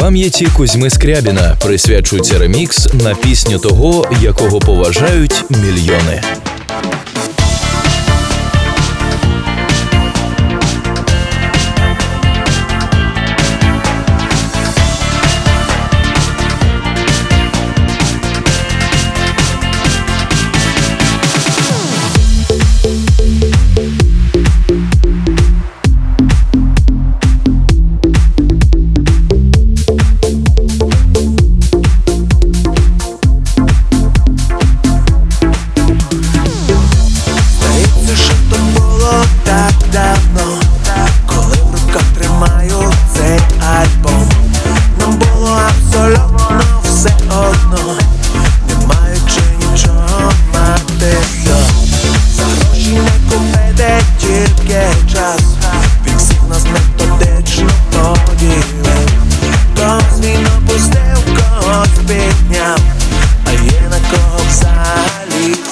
Пам'яті Кузьми Скрябіна присвячується ремікс на пісню того, якого поважають мільйони.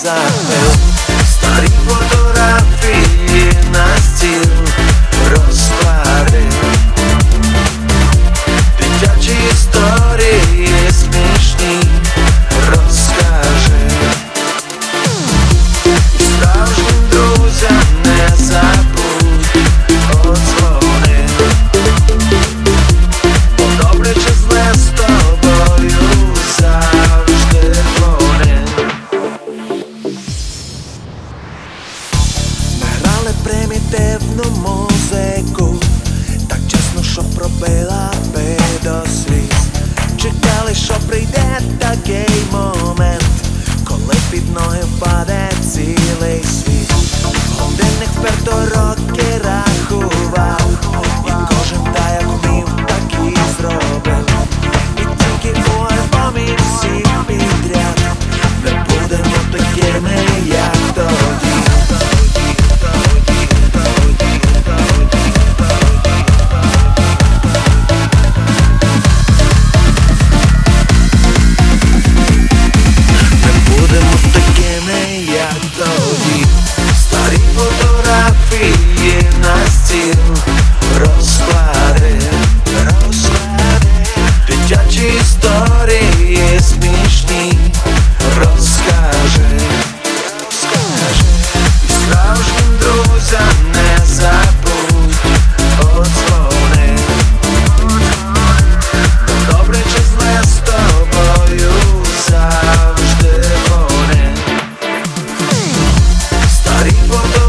sun. spremite v mozeku, tak časno šo probela pedosvis. Čekali šo príde, tak je for the